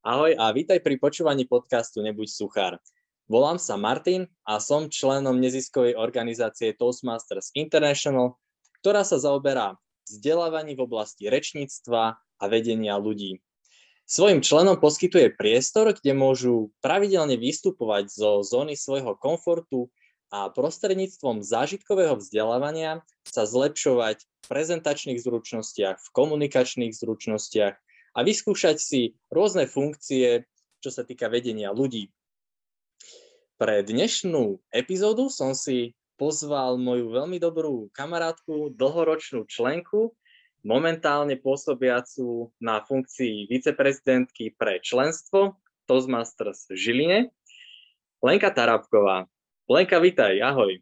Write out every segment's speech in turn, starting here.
Ahoj a vítaj pri počúvaní podcastu Nebuď suchár. Volám sa Martin a som členom neziskovej organizácie Toastmasters International, ktorá sa zaoberá vzdelávaním v oblasti rečníctva a vedenia ľudí. Svojim členom poskytuje priestor, kde môžu pravidelne vystupovať zo zóny svojho komfortu a prostredníctvom zážitkového vzdelávania sa zlepšovať v prezentačných zručnostiach, v komunikačných zručnostiach a vyskúšať si rôzne funkcie, čo sa týka vedenia ľudí. Pre dnešnú epizódu som si pozval moju veľmi dobrú kamarátku, dlhoročnú členku, momentálne pôsobiacu na funkcii viceprezidentky pre členstvo Toastmasters Žiline, Lenka Tarabková. Lenka, vitaj, ahoj.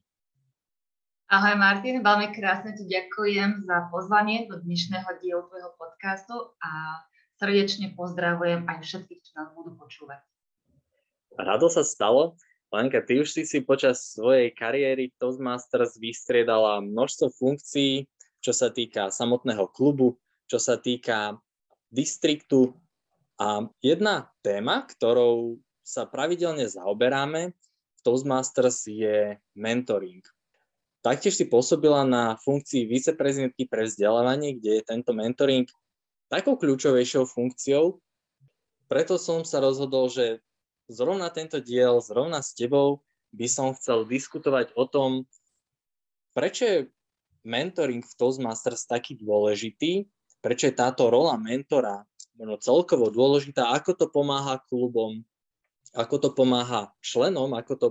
Ahoj Martin, veľmi krásne ti ďakujem za pozvanie do dnešného dielu tvojho podcastu a Srdečne pozdravujem aj všetkých, čo nás budú počúvať. Rado sa stalo. Lenka, ty už si si počas svojej kariéry Toastmasters vystriedala množstvo funkcií, čo sa týka samotného klubu, čo sa týka distriktu. A jedna téma, ktorou sa pravidelne zaoberáme v Toastmasters je mentoring. Taktiež si pôsobila na funkcii viceprezidentky pre vzdelávanie, kde je tento mentoring takou kľúčovejšou funkciou. Preto som sa rozhodol, že zrovna tento diel, zrovna s tebou by som chcel diskutovať o tom, prečo je mentoring v Toastmasters taký dôležitý, prečo je táto rola mentora možno celkovo dôležitá, ako to pomáha klubom, ako to pomáha členom, ako to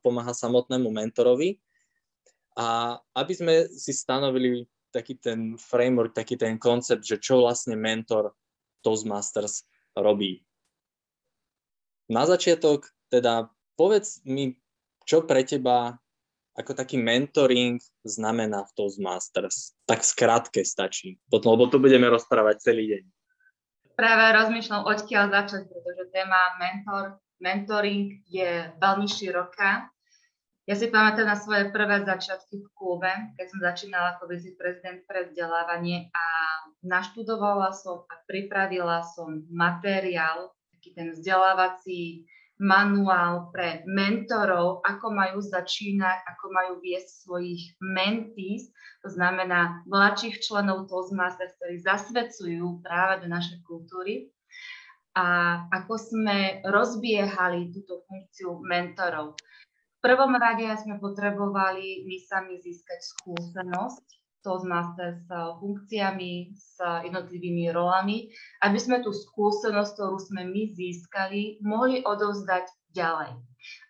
pomáha samotnému mentorovi. A aby sme si stanovili taký ten framework, taký ten koncept, že čo vlastne mentor Toastmasters robí. Na začiatok teda povedz mi, čo pre teba ako taký mentoring znamená v Toastmasters. Tak skrátke stačí, potom, lebo tu budeme rozprávať celý deň. Práve rozmýšľam, odkiaľ začať, pretože téma mentor, mentoring je veľmi široká ja si pamätám na svoje prvé začiatky v klube, keď som začínala ako viceprezident pre vzdelávanie a naštudovala som a pripravila som materiál, taký ten vzdelávací manuál pre mentorov, ako majú začínať, ako majú viesť svojich mentees, to znamená mladších členov Toastmasters, ktorí zasvedcujú práve do našej kultúry. A ako sme rozbiehali túto funkciu mentorov prvom rade sme potrebovali my sami získať skúsenosť, to znamená s funkciami, s jednotlivými rolami, aby sme tú skúsenosť, ktorú sme my získali, mohli odovzdať ďalej.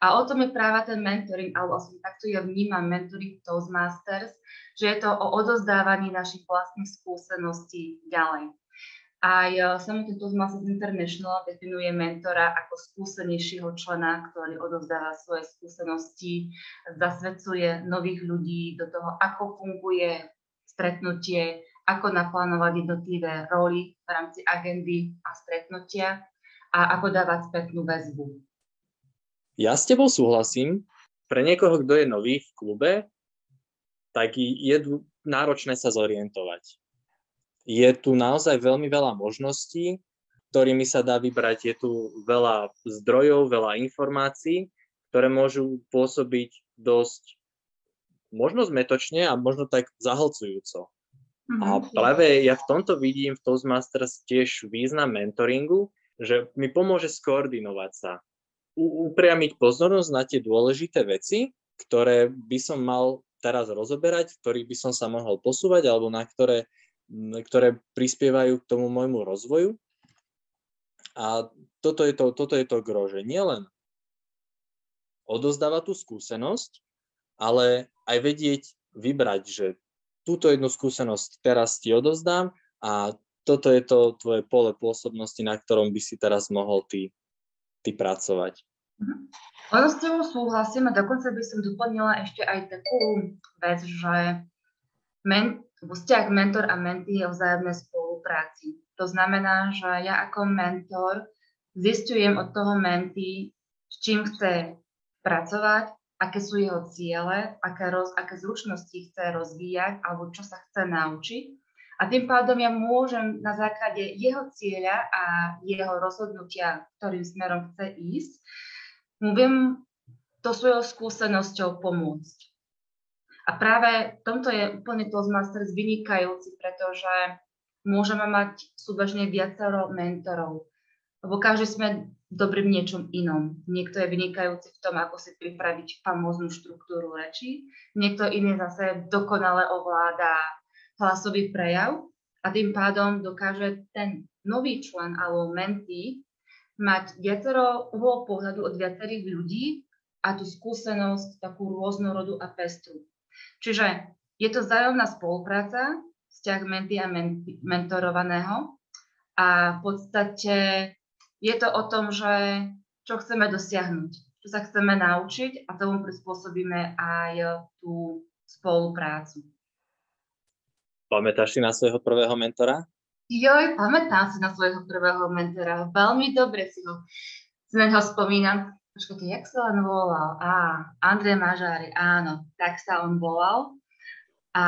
A o tom je práve ten mentoring, alebo aspoň takto ja vnímam mentoring Toastmasters, že je to o odozdávaní našich vlastných skúseností ďalej. Aj e, samotný Toastmasters International definuje mentora ako skúsenejšieho člena, ktorý odovzdáva svoje skúsenosti, zasvedcuje nových ľudí do toho, ako funguje stretnutie, ako naplánovať jednotlivé roly v rámci agendy a stretnutia a ako dávať spätnú väzbu. Ja s tebou súhlasím. Pre niekoho, kto je nový v klube, tak je náročné sa zorientovať je tu naozaj veľmi veľa možností, ktorými sa dá vybrať. Je tu veľa zdrojov, veľa informácií, ktoré môžu pôsobiť dosť možno zmetočne a možno tak zahlcujúco. Mm-hmm. A mhm. práve ja v tomto vidím v Toastmasters tiež význam mentoringu, že mi pomôže skoordinovať sa, U- upriamiť pozornosť na tie dôležité veci, ktoré by som mal teraz rozoberať, ktorých by som sa mohol posúvať alebo na ktoré ktoré prispievajú k tomu môjmu rozvoju. A toto je to, toto je to gro, že nielen odozdáva tú skúsenosť, ale aj vedieť vybrať, že túto jednu skúsenosť teraz ti odozdám a toto je to tvoje pole pôsobnosti, na ktorom by si teraz mohol ty, ty pracovať. Mhm. Ono s tebou súhlasím a dokonca by som doplnila ešte aj takú vec, že men, vzťah mentor a mentee je o vzájomnej spolupráci. To znamená, že ja ako mentor zistujem od toho mentee, s čím chce pracovať, aké sú jeho ciele, aké, roz, aké zručnosti chce rozvíjať alebo čo sa chce naučiť. A tým pádom ja môžem na základe jeho cieľa a jeho rozhodnutia, ktorým smerom chce ísť, mu viem to svojou skúsenosťou pomôcť. A práve tomto je úplne Toastmasters vynikajúci, pretože môžeme mať súbežne viacero mentorov, lebo každý sme dobrý v niečom inom. Niekto je vynikajúci v tom, ako si pripraviť famóznu štruktúru reči, niekto iný zase dokonale ovláda hlasový prejav a tým pádom dokáže ten nový člen alebo mentee mať viacero uhol pohľadu od viacerých ľudí a tú skúsenosť takú rôznorodú a pestru. Čiže je to vzájomná spolupráca, vzťah menty a mentorovaného a v podstate je to o tom, že čo chceme dosiahnuť, čo sa chceme naučiť a tomu prispôsobíme aj tú spoluprácu. Pamätáš si na svojho prvého mentora? Joj, pamätám si na svojho prvého mentora. Veľmi dobre si ho, si na neho spomínam. Počkajte, jak sa len volal? Á, Andrej Mažári, áno, tak sa on volal. A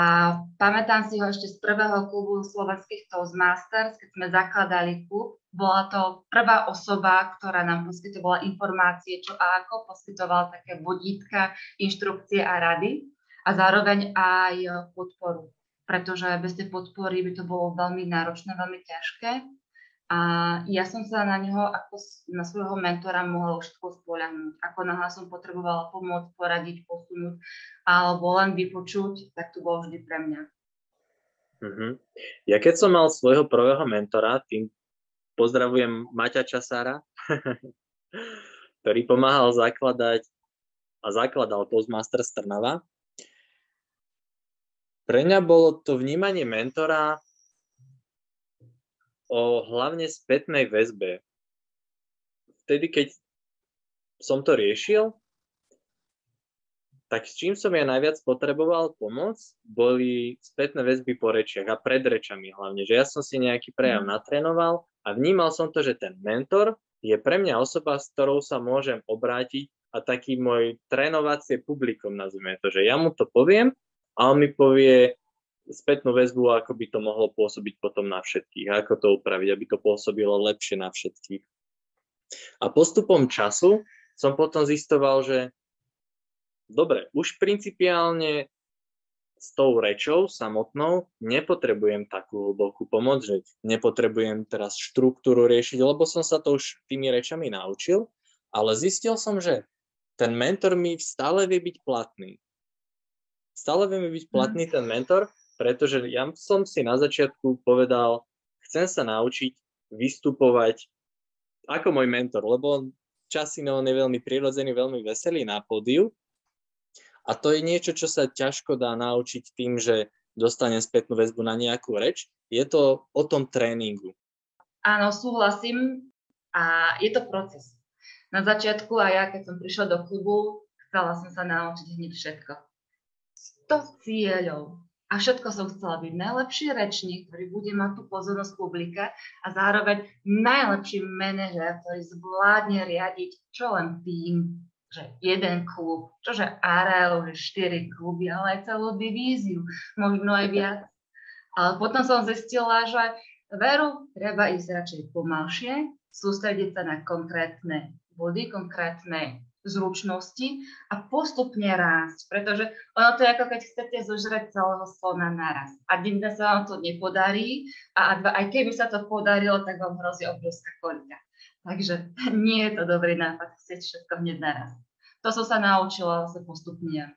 pamätám si ho ešte z prvého klubu slovenských Toastmasters, keď sme zakladali klub. Bola to prvá osoba, ktorá nám poskytovala informácie, čo a ako, poskytovala také vodítka, inštrukcie a rady a zároveň aj podporu. Pretože bez tej podpory by to bolo veľmi náročné, veľmi ťažké a ja som sa na neho ako na svojho mentora mohla všetko spoľahnúť. Ako náhle som potrebovala pomôcť, poradiť, posunúť alebo len vypočuť, tak to bolo vždy pre mňa. Uh-huh. Ja keď som mal svojho prvého mentora, tým pozdravujem Maťa Časára, ktorý pomáhal zakladať a zakladal Toastmaster Trnava. Pre mňa bolo to vnímanie mentora o hlavne spätnej väzbe. Vtedy, keď som to riešil, tak s čím som ja najviac potreboval pomoc, boli spätné väzby po rečiach a pred rečami hlavne, že ja som si nejaký prejav mm. natrénoval a vnímal som to, že ten mentor je pre mňa osoba, s ktorou sa môžem obrátiť a taký môj trénovacie publikum, nazvime to, že ja mu to poviem a on mi povie, spätnú väzbu, ako by to mohlo pôsobiť potom na všetkých, ako to upraviť, aby to pôsobilo lepšie na všetkých. A postupom času som potom zistoval, že dobre, už principiálne s tou rečou samotnou nepotrebujem takú hlbokú pomoc, že nepotrebujem teraz štruktúru riešiť, lebo som sa to už tými rečami naučil, ale zistil som, že ten mentor mi stále vie byť platný. Stále vie mi byť platný mhm. ten mentor pretože ja som si na začiatku povedal, chcem sa naučiť vystupovať ako môj mentor, lebo on časino je veľmi prirodzený, veľmi veselý na pódiu a to je niečo, čo sa ťažko dá naučiť tým, že dostanem spätnú väzbu na nejakú reč. Je to o tom tréningu. Áno, súhlasím a je to proces. Na začiatku a ja, keď som prišla do klubu, chcela som sa naučiť hneď všetko. 100 cieľov, a všetko som chcela byť najlepší rečník, ktorý bude mať tú pozornosť publika a zároveň najlepší manažer, ktorý zvládne riadiť čo len tým, že jeden klub, čože Arel, že štyri kluby, ale aj celú divíziu, možno aj viac. Ale potom som zistila, že veru treba ísť radšej pomalšie, sústrediť sa na konkrétne body, konkrétne zručnosti a postupne rásť, pretože ono to je ako keď chcete zožrať celého slona naraz. A dnes sa vám to nepodarí a aj keby sa to podarilo, tak vám hrozí obrovská koľka. Takže nie je to dobrý nápad chcieť všetko hneď naraz. To som sa naučila zase postupne.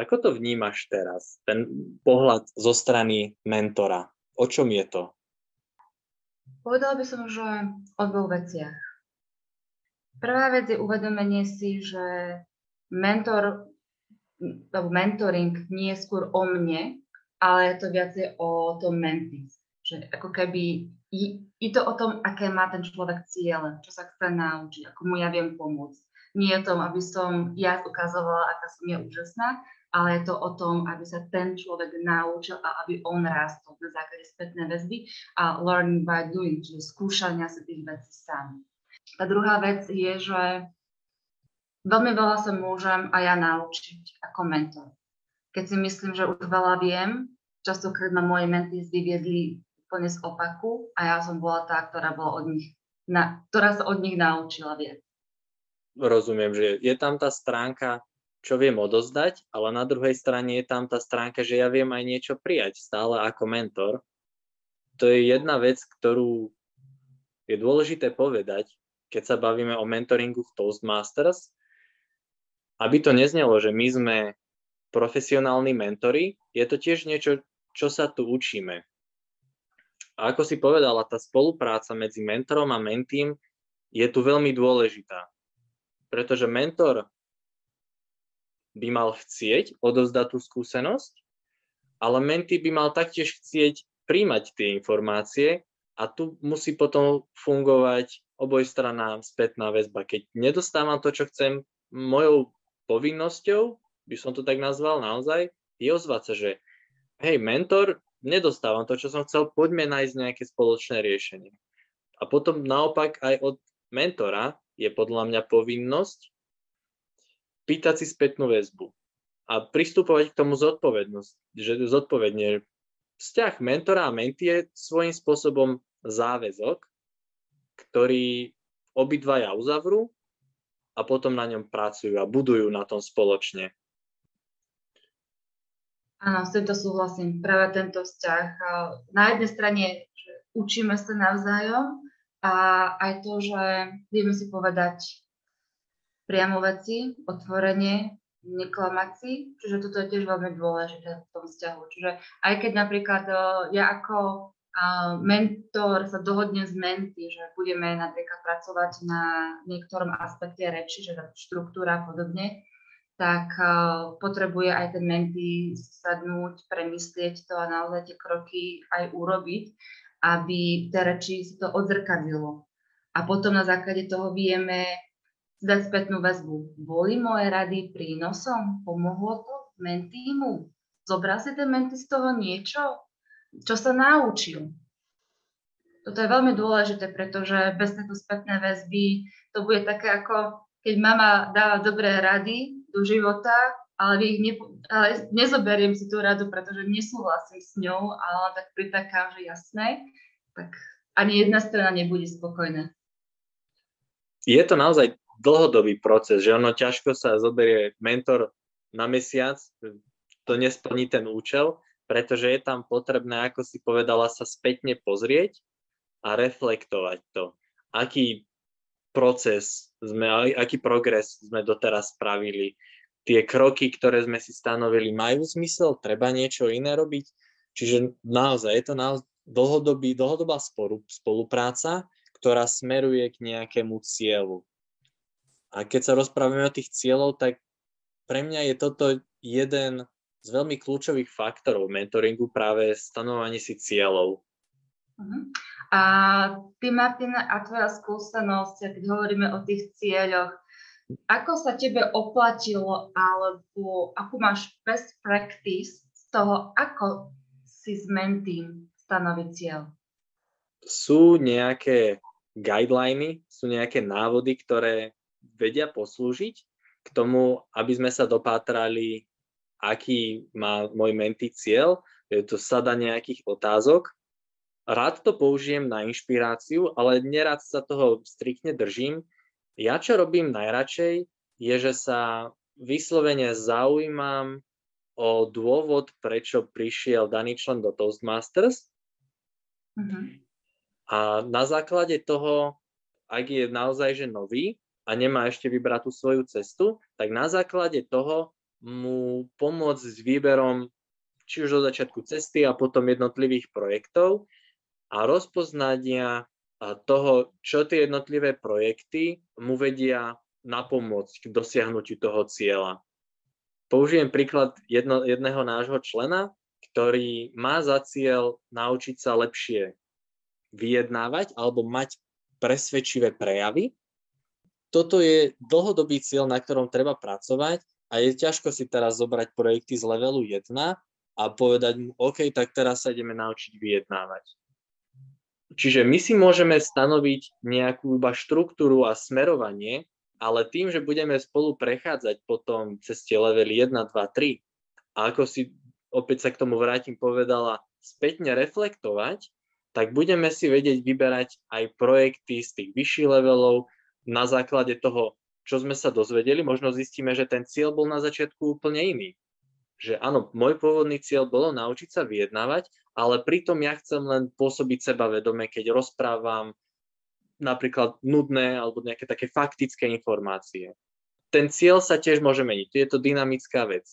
Ako to vnímaš teraz, ten pohľad zo strany mentora? O čom je to? Povedala by som, že o dvoch veciach. Prvá vec je uvedomenie si, že mentor, mentoring nie je skôr o mne, ale je to viacej o tom mentis. Že ako keby je to o tom, aké má ten človek ciele, čo sa chce naučiť, ako mu ja viem pomôcť. Nie je tom, aby som ja ukazovala, aká som je úžasná, ale je to o tom, aby sa ten človek naučil a aby on rástol na základe spätnej väzby a learning by doing, čiže skúšania sa tých vecí sám. A druhá vec je, že veľmi veľa sa môžem aj ja naučiť ako mentor. Keď si myslím, že už veľa viem, častokrát ma moje mentis vyviedli úplne z opaku a ja som bola tá, ktorá, bola od nich, na, ktorá sa od nich naučila viac. Rozumiem, že je tam tá stránka, čo viem odozdať, ale na druhej strane je tam tá stránka, že ja viem aj niečo prijať stále ako mentor. To je jedna vec, ktorú je dôležité povedať, keď sa bavíme o mentoringu v Toastmasters, aby to neznelo, že my sme profesionálni mentori, je to tiež niečo, čo sa tu učíme. A ako si povedala, tá spolupráca medzi mentorom a mentým je tu veľmi dôležitá. Pretože mentor by mal chcieť odovzdať tú skúsenosť, ale menty by mal taktiež chcieť príjmať tie informácie a tu musí potom fungovať obojstranná spätná väzba. Keď nedostávam to, čo chcem, mojou povinnosťou, by som to tak nazval naozaj, je ozvať sa, že hej, mentor, nedostávam to, čo som chcel, poďme nájsť nejaké spoločné riešenie. A potom naopak aj od mentora je podľa mňa povinnosť pýtať si spätnú väzbu a pristupovať k tomu zodpovednosť, že zodpovedne vzťah mentora a mentie svojím spôsobom záväzok, ktorý obidvaja uzavrú a potom na ňom pracujú a budujú na tom spoločne. Áno, s týmto súhlasím. Práve tento vzťah. Na jednej strane učíme sa navzájom a aj to, že vieme si povedať priamo veci, otvorenie, neklamať čiže toto je tiež veľmi dôležité v tom vzťahu. Čiže aj keď napríklad ja ako mentor sa dohodne s menty, že budeme napríklad pracovať na niektorom aspekte reči, že štruktúra a podobne, tak potrebuje aj ten menty sadnúť, premyslieť to a naozaj tie kroky aj urobiť, aby tie reči si to odzrkadlilo. A potom na základe toho vieme zdať spätnú väzbu. Boli moje rady prínosom? Pomohlo to mentímu? Zobral si ten menty z toho niečo? Čo sa naučil. Toto je veľmi dôležité, pretože bez tejto spätnej väzby to bude také ako keď mama dáva dobré rady do života, ale, ich ne, ale nezoberiem si tú radu, pretože nesúhlasím s ňou, ale tak pritakám, že jasné, tak ani jedna strana nebude spokojná. Je to naozaj dlhodobý proces, že ono ťažko sa zoberie mentor na mesiac, to nesplní ten účel, pretože je tam potrebné, ako si povedala, sa spätne pozrieť a reflektovať to. Aký proces sme, aký progres sme doteraz spravili, tie kroky, ktoré sme si stanovili, majú zmysel, treba niečo iné robiť. Čiže naozaj je to naozaj dlhodobý, dlhodobá spolupráca, ktorá smeruje k nejakému cieľu. A keď sa rozprávame o tých cieľov, tak pre mňa je toto jeden z veľmi kľúčových faktorov mentoringu práve stanovanie si cieľov. Uh-huh. A ty, Martina, a tvoja skúsenosť, keď hovoríme o tých cieľoch, ako sa tebe oplatilo, alebo akú máš best practice z toho, ako si s mentým stanoviť cieľ? Sú nejaké guideliny, sú nejaké návody, ktoré vedia poslúžiť k tomu, aby sme sa dopátrali aký má môj mentý cieľ, je to sada nejakých otázok. Rád to použijem na inšpiráciu, ale nerad sa toho striktne držím. Ja čo robím najradšej, je, že sa vyslovene zaujímam o dôvod, prečo prišiel daný člen do Toastmasters. Mm-hmm. A na základe toho, ak je naozaj že nový a nemá ešte vybrať tú svoju cestu, tak na základe toho mu pomôcť s výberom či už do začiatku cesty a potom jednotlivých projektov a rozpoznania toho, čo tie jednotlivé projekty mu vedia napomôcť k dosiahnutiu toho cieľa. Použijem príklad jedno, jedného nášho člena, ktorý má za cieľ naučiť sa lepšie vyjednávať alebo mať presvedčivé prejavy. Toto je dlhodobý cieľ, na ktorom treba pracovať a je ťažko si teraz zobrať projekty z levelu 1 a povedať mu, OK, tak teraz sa ideme naučiť vyjednávať. Čiže my si môžeme stanoviť nejakú iba štruktúru a smerovanie, ale tým, že budeme spolu prechádzať potom cez tie levely 1, 2, 3 a ako si opäť sa k tomu vrátim, povedala, spätne reflektovať, tak budeme si vedieť vyberať aj projekty z tých vyšších levelov na základe toho, čo sme sa dozvedeli. Možno zistíme, že ten cieľ bol na začiatku úplne iný. Že áno, môj pôvodný cieľ bolo naučiť sa vyjednávať, ale pritom ja chcem len pôsobiť sebavedome, keď rozprávam napríklad nudné alebo nejaké také faktické informácie. Ten cieľ sa tiež môže meniť, je to dynamická vec.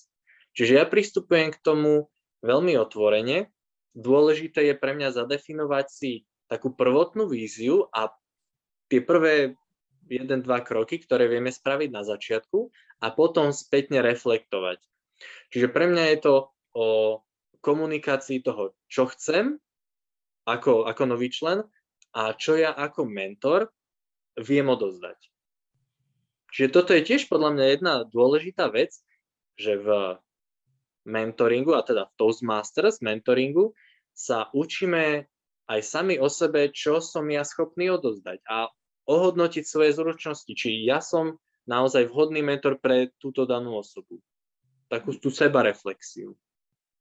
Čiže ja pristupujem k tomu veľmi otvorene dôležité je pre mňa zadefinovať si takú prvotnú víziu a tie prvé jeden, dva kroky, ktoré vieme spraviť na začiatku a potom spätne reflektovať. Čiže pre mňa je to o komunikácii toho, čo chcem ako, ako nový člen a čo ja ako mentor viem odozdať. Čiže toto je tiež podľa mňa jedna dôležitá vec, že v mentoringu, a teda v Toastmasters mentoringu, sa učíme aj sami o sebe, čo som ja schopný odozdať a ohodnotiť svoje zručnosti, či ja som naozaj vhodný mentor pre túto danú osobu. Takú tú sebareflexiu.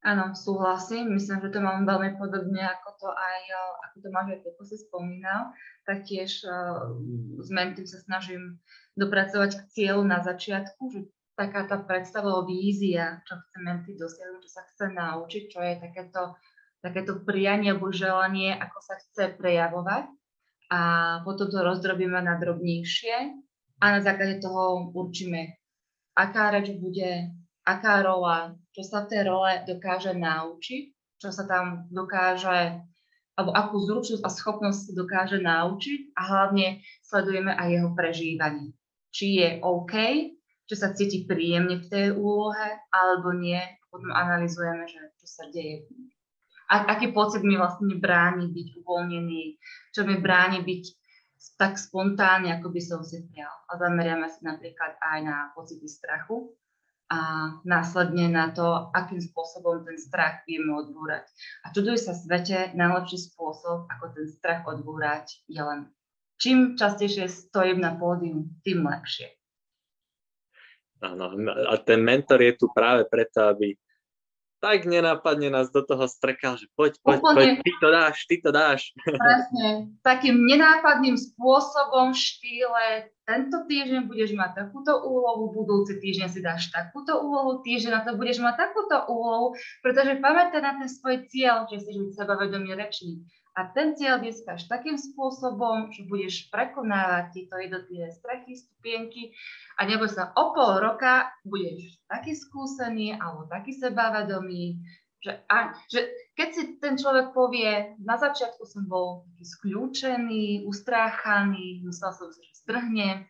Áno, súhlasím. Myslím, že to mám veľmi podobne, ako to aj, ako to máš aj si spomínal. Taktiež uh, s mentom sa snažím dopracovať k cieľu na začiatku, že taká tá predstava, vízia, čo chce menty dosiahnuť, čo sa chce naučiť, čo je takéto takéto prianie alebo želanie, ako sa chce prejavovať a potom to rozdrobíme na drobnejšie a na základe toho určíme, aká reč bude, aká rola, čo sa v tej role dokáže naučiť, čo sa tam dokáže, alebo akú zručnosť a schopnosť dokáže naučiť a hlavne sledujeme aj jeho prežívanie. Či je OK, či sa cíti príjemne v tej úlohe, alebo nie. Potom analizujeme, že čo sa deje a, aký pocit mi vlastne bráni byť uvoľnený, čo mi bráni byť tak spontánne, ako by som si prial. A zameriame sa napríklad aj na pocity strachu a následne na to, akým spôsobom ten strach vieme odbúrať. A čuduj sa svete, najlepší spôsob, ako ten strach odbúrať, je len čím častejšie stojím na pódium, tým lepšie. Áno, a ten mentor je tu práve preto, aby tak nenápadne nás do toho strkal, že poď, poď, Úplne. poď, ty to dáš, ty to dáš. Presne, takým nenápadným spôsobom, štýle, tento týždeň budeš mať takúto úlohu, budúci týždeň si dáš takúto úlohu, týždeň na to budeš mať takúto úlohu, pretože pamätaj na ten svoj cieľ, že si žiť sebavedomý rečník. A ten cieľ získaš takým spôsobom, že budeš prekonávať tieto jednotlivé strechy, stupienky a neboj sa, o pol roka budeš taký skúsený alebo taký sebavedomý, že, a, že keď si ten človek povie, na začiatku som bol taký skľúčený, ustráchaný, myslel som si, že strhnem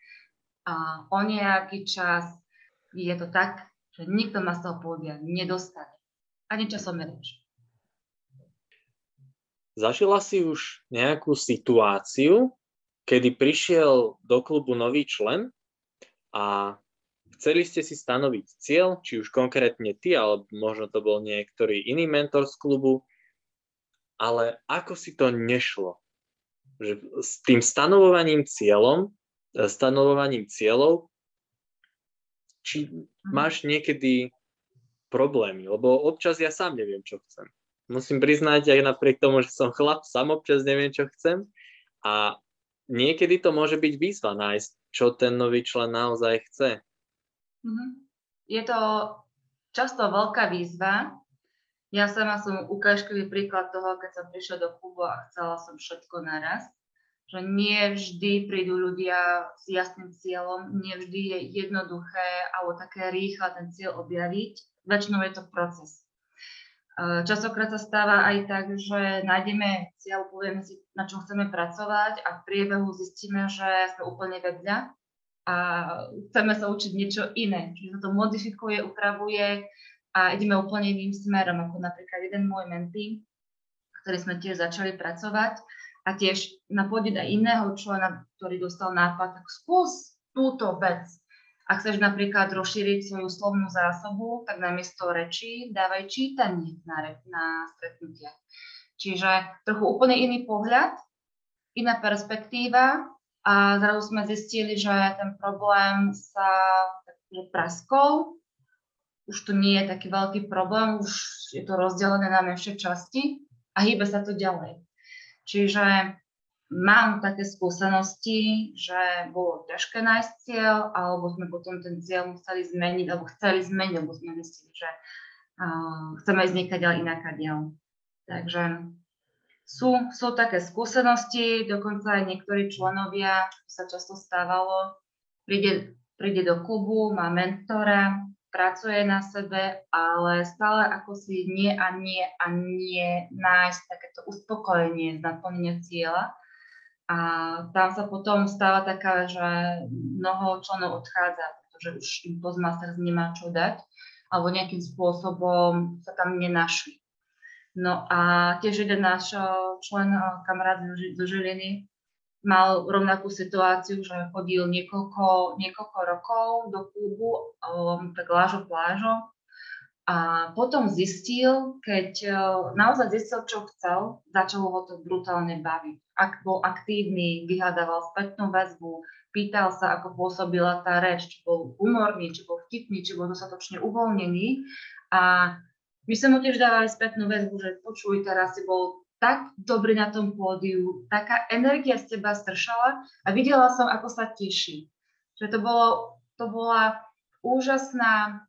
a o nejaký čas je to tak, že nikto ma z toho pódia nedostane. Ani časom reč. Zažila si už nejakú situáciu, kedy prišiel do klubu nový člen a chceli ste si stanoviť cieľ, či už konkrétne ty, alebo možno to bol niektorý iný mentor z klubu, ale ako si to nešlo? Že s tým stanovovaním cieľom, e, stanovovaním cieľov, či mhm. máš niekedy problémy, lebo občas ja sám neviem, čo chcem musím priznať, aj napriek tomu, že som chlap, sám občas neviem, čo chcem. A niekedy to môže byť výzva nájsť, čo ten nový člen naozaj chce. Mm-hmm. Je to často veľká výzva. Ja sama som ukážkový príklad toho, keď som prišla do klubu a chcela som všetko naraz. Že nie vždy prídu ľudia s jasným cieľom, nie vždy je jednoduché alebo také rýchle ten cieľ objaviť. Väčšinou je to proces Častokrát sa stáva aj tak, že nájdeme cieľ, povieme si, na čom chceme pracovať a v priebehu zistíme, že sme úplne vedľa a chceme sa učiť niečo iné. Čiže sa to modifikuje, upravuje a ideme úplne iným smerom, ako napríklad jeden môj mentý, ktorý sme tiež začali pracovať a tiež na aj iného člena, ktorý dostal nápad, tak skús túto vec, ak chceš napríklad rozšíriť svoju slovnú zásobu, tak namiesto rečí dávaj čítanie na, na stretnutia. Čiže trochu úplne iný pohľad, iná perspektíva a zrazu sme zistili, že ten problém sa praskol už to nie je taký veľký problém, už je to rozdelené na menšie časti a hýbe sa to ďalej. Čiže mám také skúsenosti, že bolo ťažké nájsť cieľ, alebo sme potom ten cieľ museli zmeniť, alebo chceli zmeniť, lebo sme mysleli, že uh, chceme ísť ďalej inakadiaľ. Takže sú, sú také skúsenosti, dokonca aj niektorí členovia, sa často stávalo, príde, príde do klubu, má mentora, pracuje na sebe, ale stále ako si nie a nie a nie nájsť takéto uspokojenie z naplnenia cieľa. A tam sa potom stáva taká, že mnoho členov odchádza, pretože už im Toastmasters nemá čo dať, alebo nejakým spôsobom sa tam nenašli. No a tiež jeden náš člen, kamarát zo Žiliny, mal rovnakú situáciu, že chodil niekoľko, niekoľko rokov do klubu, um, tak lážo plážo. A potom zistil, keď naozaj zistil, čo chcel, začalo ho to brutálne baviť. Ak bol aktívny, vyhľadával spätnú väzbu, pýtal sa, ako pôsobila tá reč, či bol humorný, či bol vtipný, či bol dostatočne uvoľnený. A my sme mu tiež dávali spätnú väzbu, že počuj, teraz si bol tak dobrý na tom pódiu, taká energia z teba stršala a videla som, ako sa teší. Že to, bolo, to bola úžasná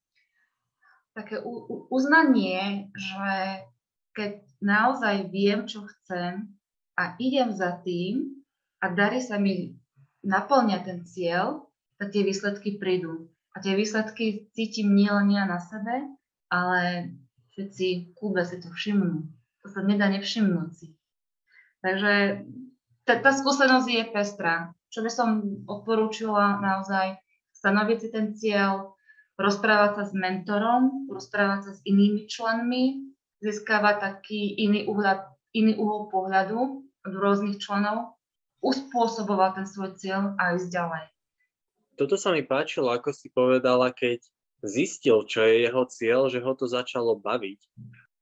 také uznanie, že keď naozaj viem, čo chcem a idem za tým a darí sa mi naplňať ten cieľ, tak tie výsledky prídu. A tie výsledky cítim nielen ja na sebe, ale všetci v klube si to všimnú to sa nedá nevšimnúť si. Takže tá, tá skúsenosť je pestrá. Čo by som odporúčila naozaj stanoviť si ten cieľ, rozprávať sa s mentorom, rozprávať sa s inými členmi, získavať taký iný, uhľad, iný uhol pohľadu rôznych členov, uspôsobovať ten svoj cieľ a ísť ďalej. Toto sa mi páčilo, ako si povedala, keď zistil, čo je jeho cieľ, že ho to začalo baviť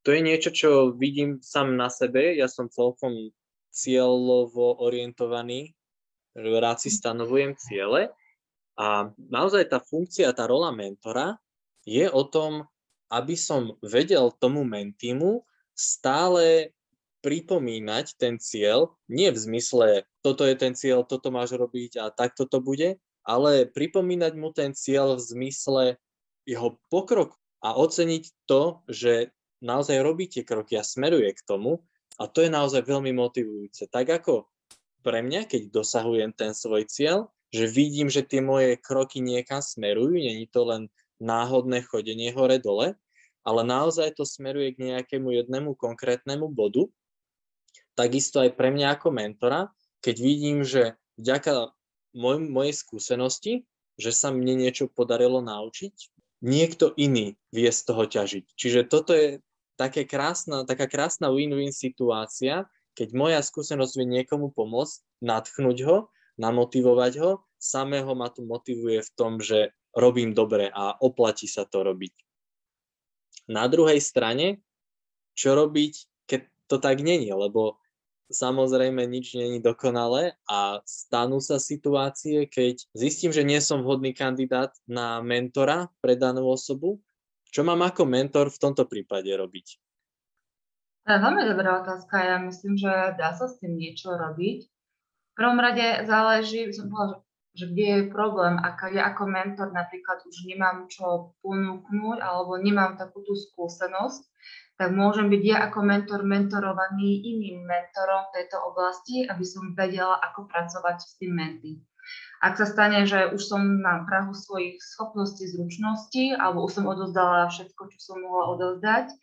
to je niečo, čo vidím sám na sebe. Ja som celkom cieľovo orientovaný, rád si stanovujem ciele a naozaj tá funkcia, tá rola mentora je o tom, aby som vedel tomu mentimu stále pripomínať ten cieľ, nie v zmysle, toto je ten cieľ, toto máš robiť a takto to bude, ale pripomínať mu ten cieľ v zmysle jeho pokrok a oceniť to, že naozaj robí tie kroky a smeruje k tomu a to je naozaj veľmi motivujúce. Tak ako pre mňa, keď dosahujem ten svoj cieľ, že vidím, že tie moje kroky niekam smerujú, není to len náhodné chodenie hore-dole, ale naozaj to smeruje k nejakému jednému konkrétnemu bodu. Takisto aj pre mňa ako mentora, keď vidím, že vďaka moj, mojej skúsenosti, že sa mne niečo podarilo naučiť, niekto iný vie z toho ťažiť. Čiže toto je také krásna, taká krásna win-win situácia, keď moja skúsenosť vie niekomu pomôcť, natchnúť ho, namotivovať ho, samého ma to motivuje v tom, že robím dobre a oplatí sa to robiť. Na druhej strane, čo robiť, keď to tak není, lebo samozrejme nič není dokonalé a stanú sa situácie, keď zistím, že nie som vhodný kandidát na mentora pre danú osobu čo mám ako mentor v tomto prípade robiť? Veľmi dobrá otázka. Ja myslím, že dá sa s tým niečo robiť. V prvom rade záleží, som povedala, že kde je problém. Ak ja ako mentor napríklad už nemám čo ponúknuť alebo nemám takú tú skúsenosť, tak môžem byť ja ako mentor mentorovaný iným mentorom v tejto oblasti, aby som vedela, ako pracovať s tým mentí. Ak sa stane, že už som na prahu svojich schopností, zručností, alebo už som odozdala všetko, čo som mohla odozdať,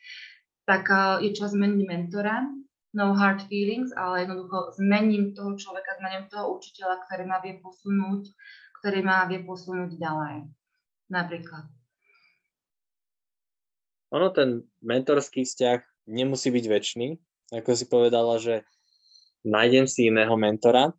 tak eh, je čas zmeniť mentora. No hard feelings, ale jednoducho zmením toho človeka, zmením toho učiteľa, ktorý ma vie posunúť, ktorý ma vie posunúť ďalej. Napríklad. Ono, ten mentorský vzťah nemusí byť väčší. Ako si povedala, že nájdem si iného mentora,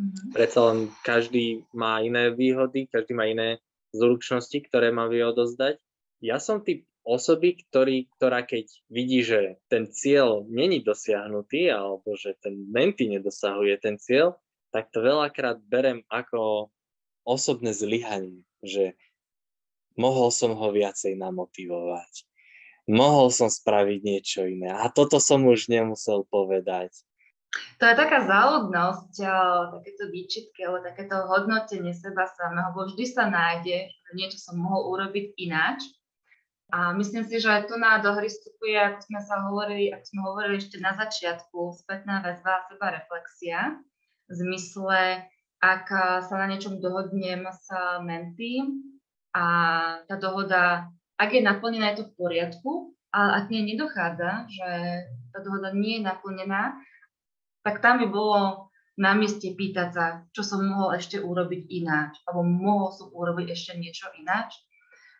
Mm-hmm. Predsa len každý má iné výhody, každý má iné zručnosti, ktoré má vie odozdať. Ja som typ osoby, ktorý, ktorá keď vidí, že ten cieľ není dosiahnutý alebo že ten menty nedosahuje ten cieľ, tak to veľakrát berem ako osobné zlyhanie, že mohol som ho viacej namotivovať. Mohol som spraviť niečo iné. A toto som už nemusel povedať. To je taká záľudnosť, takéto výčitky, alebo takéto hodnotenie seba samého, lebo vždy sa nájde, že niečo som mohol urobiť ináč. A myslím si, že aj tu na do hry vstupuje, ako sme sa hovorili, ako sme hovorili ešte na začiatku, spätná väzba a seba reflexia, v zmysle, ak sa na niečom dohodnem s mentým a tá dohoda, ak je naplnená, je to v poriadku, ale ak nie nedochádza, že tá dohoda nie je naplnená, tak tam by bolo na mieste pýtať sa, čo som mohol ešte urobiť ináč, alebo mohol som urobiť ešte niečo ináč.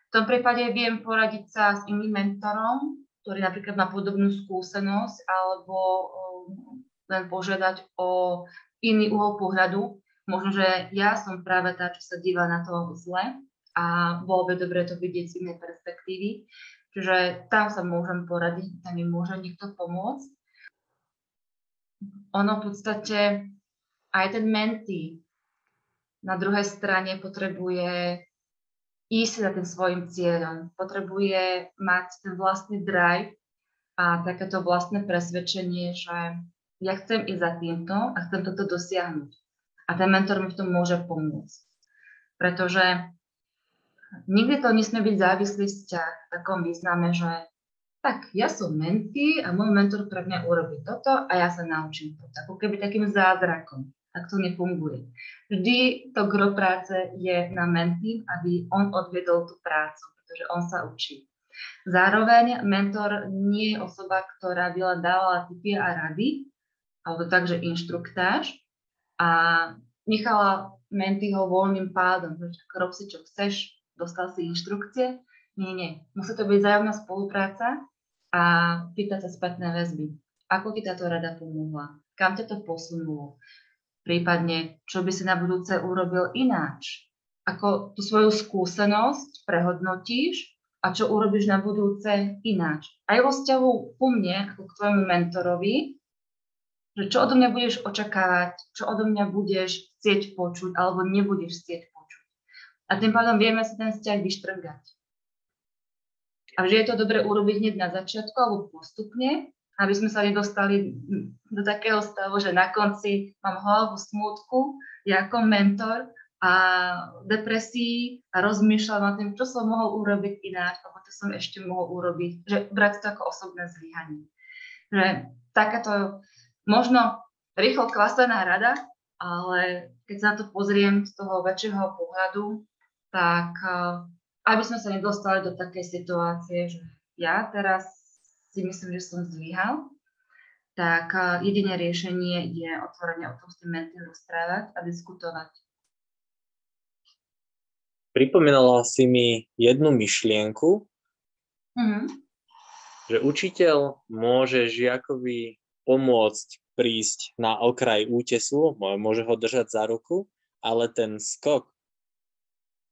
V tom prípade viem poradiť sa s iným mentorom, ktorý napríklad má podobnú skúsenosť, alebo um, len požiadať o iný uhol pohľadu. Možno, že ja som práve tá, čo sa díva na to zle a bolo by dobre to vidieť z inej perspektívy. Čiže tam sa môžem poradiť, tam mi môže niekto pomôcť ono v podstate aj ten mentý na druhej strane potrebuje ísť za tým svojim cieľom, potrebuje mať ten vlastný drive a takéto vlastné presvedčenie, že ja chcem ísť za týmto a chcem toto dosiahnuť. A ten mentor mi v tom môže pomôcť. Pretože nikdy to nesmie byť závislý vzťah v takom význame, že tak ja som mentý a môj mentor pre mňa urobí toto a ja sa naučím to. Ako keby takým zázrakom. Tak to nefunguje. Vždy to gro práce je na mentým, aby on odviedol tú prácu, pretože on sa učí. Zároveň mentor nie je osoba, ktorá by len dávala tipy a rady, alebo takže inštruktáž a nechala mentyho voľným pádom, rob si čo chceš, dostal si inštrukcie. Nie, nie. Musí to byť zájomná spolupráca a pýtať sa spätné väzby. Ako ti táto rada pomohla? Kam ťa to posunulo? Prípadne, čo by si na budúce urobil ináč? Ako tú svoju skúsenosť prehodnotíš a čo urobíš na budúce ináč? Aj vo vzťahu ku mne, ako k tvojmu mentorovi, že čo odo mňa budeš očakávať, čo odo mňa budeš chcieť počuť alebo nebudeš chcieť. A tým pádom vieme si ten vzťah vyštrgať. A že je to dobre urobiť hneď na začiatku alebo postupne, aby sme sa nedostali do takého stavu, že na konci mám hlavu smutku, ja ako mentor a depresii a rozmýšľam nad tým, čo som mohol urobiť ináč, alebo čo som ešte mohol urobiť, že brať to ako osobné zlyhanie. Že takáto možno rýchlo klasená rada, ale keď sa na to pozriem z toho väčšieho pohľadu, tak aby sme sa nedostali do takej situácie, že ja teraz si myslím, že som zlyhal, tak jediné riešenie je otvorene o tom s tým mentým rozprávať a diskutovať. Pripomínala si mi jednu myšlienku, mm-hmm. že učiteľ môže žiakovi pomôcť prísť na okraj útesu, môže ho držať za ruku, ale ten skok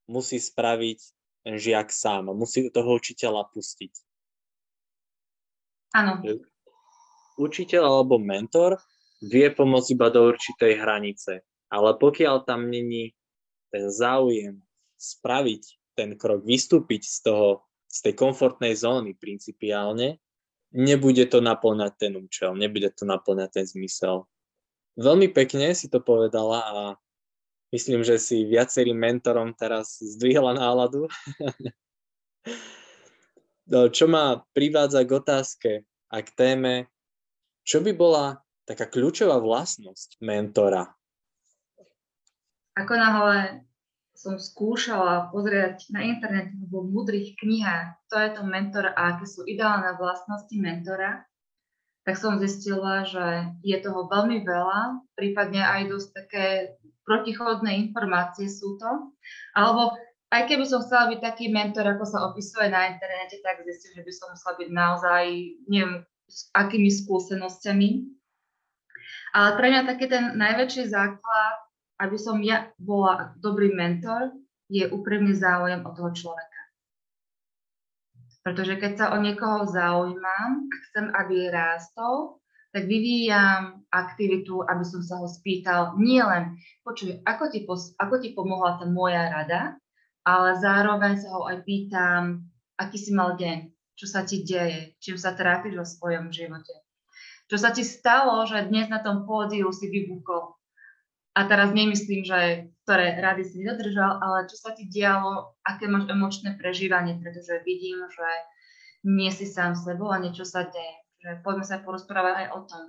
musí spraviť žiak sám musí toho učiteľa pustiť. Áno. Učiteľ alebo mentor vie pomôcť iba do určitej hranice, ale pokiaľ tam není ten záujem spraviť ten krok, vystúpiť z toho, z tej komfortnej zóny principiálne, nebude to naplňať ten účel, nebude to naplňať ten zmysel. Veľmi pekne si to povedala a Myslím, že si viacerým mentorom teraz zdvihla náladu. no, čo ma privádza k otázke a k téme, čo by bola taká kľúčová vlastnosť mentora? Ako náhle som skúšala pozrieť na internete alebo v múdrych knihách, to je to mentor a aké sú ideálne vlastnosti mentora, tak som zistila, že je toho veľmi veľa, prípadne aj dosť také protichodné informácie sú to. Alebo aj keby som chcela byť taký mentor, ako sa opisuje na internete, tak zistím, že by som musela byť naozaj, neviem, s akými skúsenosťami. Ale pre mňa taký ten najväčší základ, aby som ja bola dobrý mentor, je úprimný záujem o toho človeka. Pretože keď sa o niekoho zaujímam a chcem, aby rástol, tak vyvíjam aktivitu, aby som sa ho spýtal nielen, počuj, ako ti, pos- ako ti pomohla tá moja rada, ale zároveň sa ho aj pýtam, aký si mal deň, čo sa ti deje, čím sa trápiš vo svojom živote. Čo sa ti stalo, že dnes na tom pódiu si vybuchol. A teraz nemyslím, že ktoré rady si nedodržal, ale čo sa ti dialo, aké máš emočné prežívanie, pretože vidím, že nie si sám sebou a niečo sa deje. Že poďme sa porozprávať aj o tom.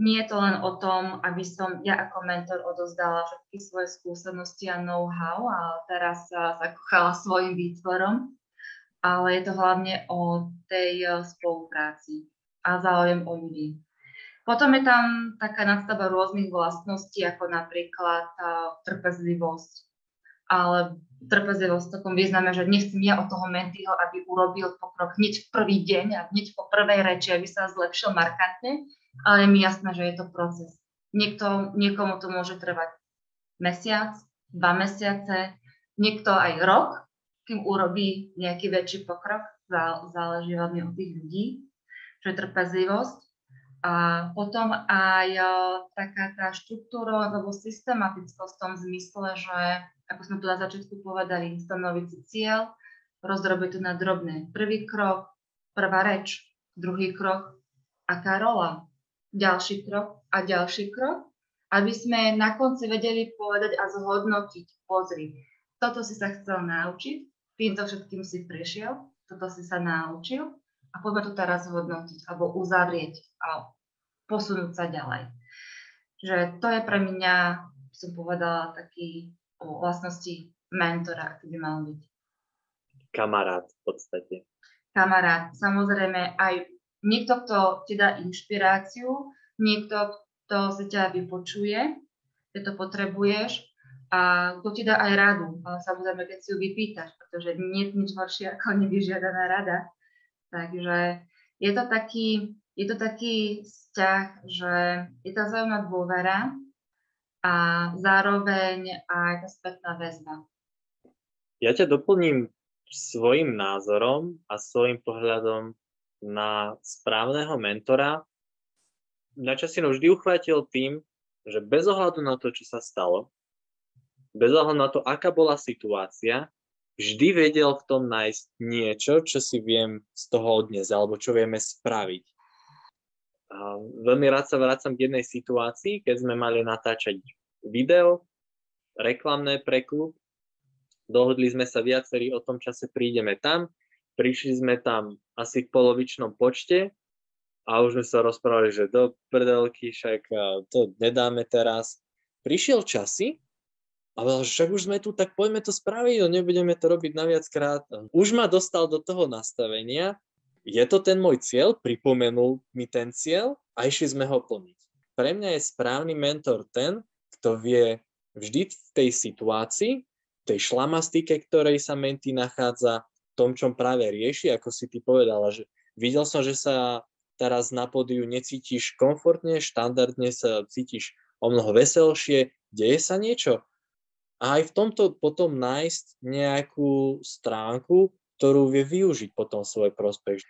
Nie je to len o tom, aby som ja ako mentor odozdala všetky svoje skúsenosti a know-how a teraz sa zakochala svojim výtvorom, ale je to hlavne o tej eh, spolupráci a záujem o ľudí. Potom je tam taká nadstava rôznych vlastností, ako napríklad uh, trpezlivosť. Ale trpezlivosť v takom význame, že nechcem ja od toho mentyho, aby urobil pokrok hneď v prvý deň a hneď po prvej reči, aby sa zlepšil markantne, ale je mi jasné, že je to proces. Niekto, niekomu to môže trvať mesiac, dva mesiace, niekto aj rok, kým urobí nejaký väčší pokrok, záleží hlavne od tých ľudí, čo je trpezlivosť. A potom aj taká tá štruktúra alebo systematickosť v tom zmysle, že ako sme tu na začiatku povedali, stanoviť si cieľ, rozdrobiť to na drobné. Prvý krok, prvá reč, druhý krok, aká rola, ďalší krok a ďalší krok, aby sme na konci vedeli povedať a zhodnotiť, pozri, toto si sa chcel naučiť, týmto všetkým si prišiel, toto si sa naučil a poďme to teraz hodnotiť alebo uzavrieť a posunúť sa ďalej. Že to je pre mňa, som povedala, taký o vlastnosti mentora, aký by mal byť. Kamarát v podstate. Kamarát. Samozrejme aj niekto, kto ti dá inšpiráciu, niekto, kto si ťa vypočuje, keď to potrebuješ a kto ti dá aj radu, ale samozrejme, keď si ju vypýtaš, pretože nie je nič horšie ako nevyžiadaná rada. Takže je to taký, je to taký vzťah, že je to vzájomná dôvera a zároveň aj tá spätná väzba. Ja ťa doplním svojim názorom a svojim pohľadom na správneho mentora. Načasino vždy uchvátil tým, že bez ohľadu na to, čo sa stalo, bez ohľadu na to, aká bola situácia, vždy vedel v tom nájsť niečo, čo si viem z toho odniesť, alebo čo vieme spraviť. A veľmi rád sa vrácam k jednej situácii, keď sme mali natáčať video reklamné pre. Dohodli sme sa viacerí o tom čase prídeme tam. Prišli sme tam asi v polovičnom počte a už sme sa rozprávali, že do prdelky, však to nedáme teraz. Prišiel časy a povedal, že však už sme tu, tak poďme to spraviť, no nebudeme to robiť naviackrát. Už ma dostal do toho nastavenia, je to ten môj cieľ, pripomenul mi ten cieľ? A išli sme ho plniť. Pre mňa je správny mentor ten, kto vie vždy v tej situácii, tej šlamastike, ktorej sa mentý nachádza, tom, čom práve rieši, ako si ty povedala, že videl som, že sa teraz na pódiu necítiš komfortne, štandardne sa cítiš o mnoho veselšie, deje sa niečo, a aj v tomto potom nájsť nejakú stránku, ktorú vie využiť potom svoj prospech.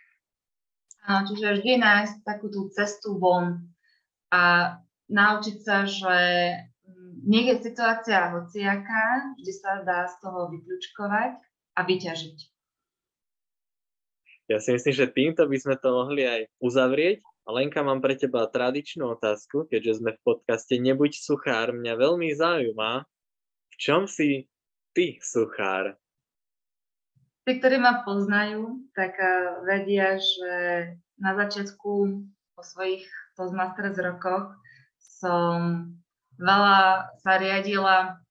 Áno, čiže vždy nájsť takú tú cestu von a naučiť sa, že nie je situácia hociaká, vždy sa dá z toho vyklúčkovať a vyťažiť. Ja si myslím, že týmto by sme to mohli aj uzavrieť. Lenka, mám pre teba tradičnú otázku, keďže sme v podcaste Nebuď suchár. Mňa veľmi zaujíma, čom si ty suchár? Tí, ktorí ma poznajú, tak eh, vedia, že na začiatku po svojich Toastmasters rokoch som veľa sa riadila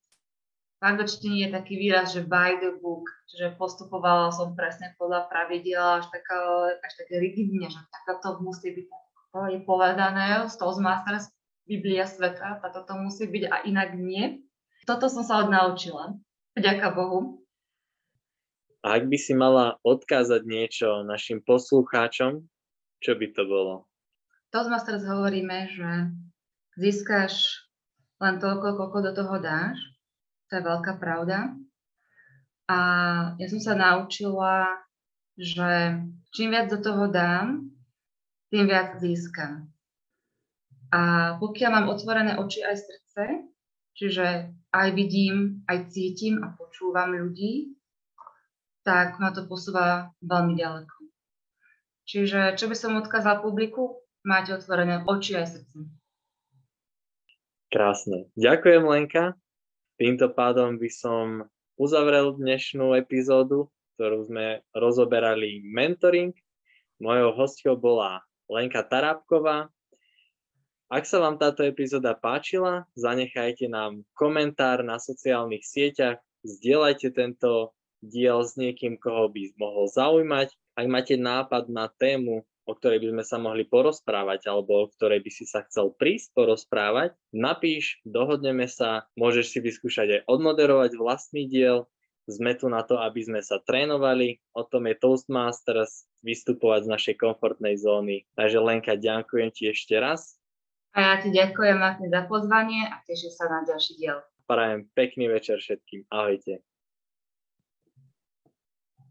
v angličtine je taký výraz, že by the book, čiže postupovala som presne podľa pravidel až, taká, až také rigidne, že takáto musí byť, to je povedané z Toastmasters, Biblia sveta, táto to musí byť a inak nie. Toto som sa odnaučila. Ďaká Bohu. A ak by si mala odkázať niečo našim poslucháčom, čo by to bolo? Toastmasters hovoríme, že získaš len toľko, koľko do toho dáš. To je veľká pravda. A ja som sa naučila, že čím viac do toho dám, tým viac získam. A pokiaľ mám otvorené oči aj srdce, čiže aj vidím, aj cítim a počúvam ľudí, tak ma to posúva veľmi ďaleko. Čiže čo by som odkázal publiku? Máte otvorené oči aj srdce. Krásne. Ďakujem Lenka. Týmto pádom by som uzavrel dnešnú epizódu, ktorú sme rozoberali mentoring. Mojou hostkou bola Lenka Tarábková. Ak sa vám táto epizóda páčila, zanechajte nám komentár na sociálnych sieťach, zdieľajte tento diel s niekým, koho by mohol zaujímať. Ak máte nápad na tému, o ktorej by sme sa mohli porozprávať alebo o ktorej by si sa chcel prísť porozprávať, napíš, dohodneme sa, môžeš si vyskúšať aj odmoderovať vlastný diel. Sme tu na to, aby sme sa trénovali, o tom je Toastmasters, vystupovať z našej komfortnej zóny. Takže Lenka, ďakujem ti ešte raz a ja ti ďakujem za pozvanie a teším sa na ďalší diel. Prajem pekný večer všetkým. Ahojte.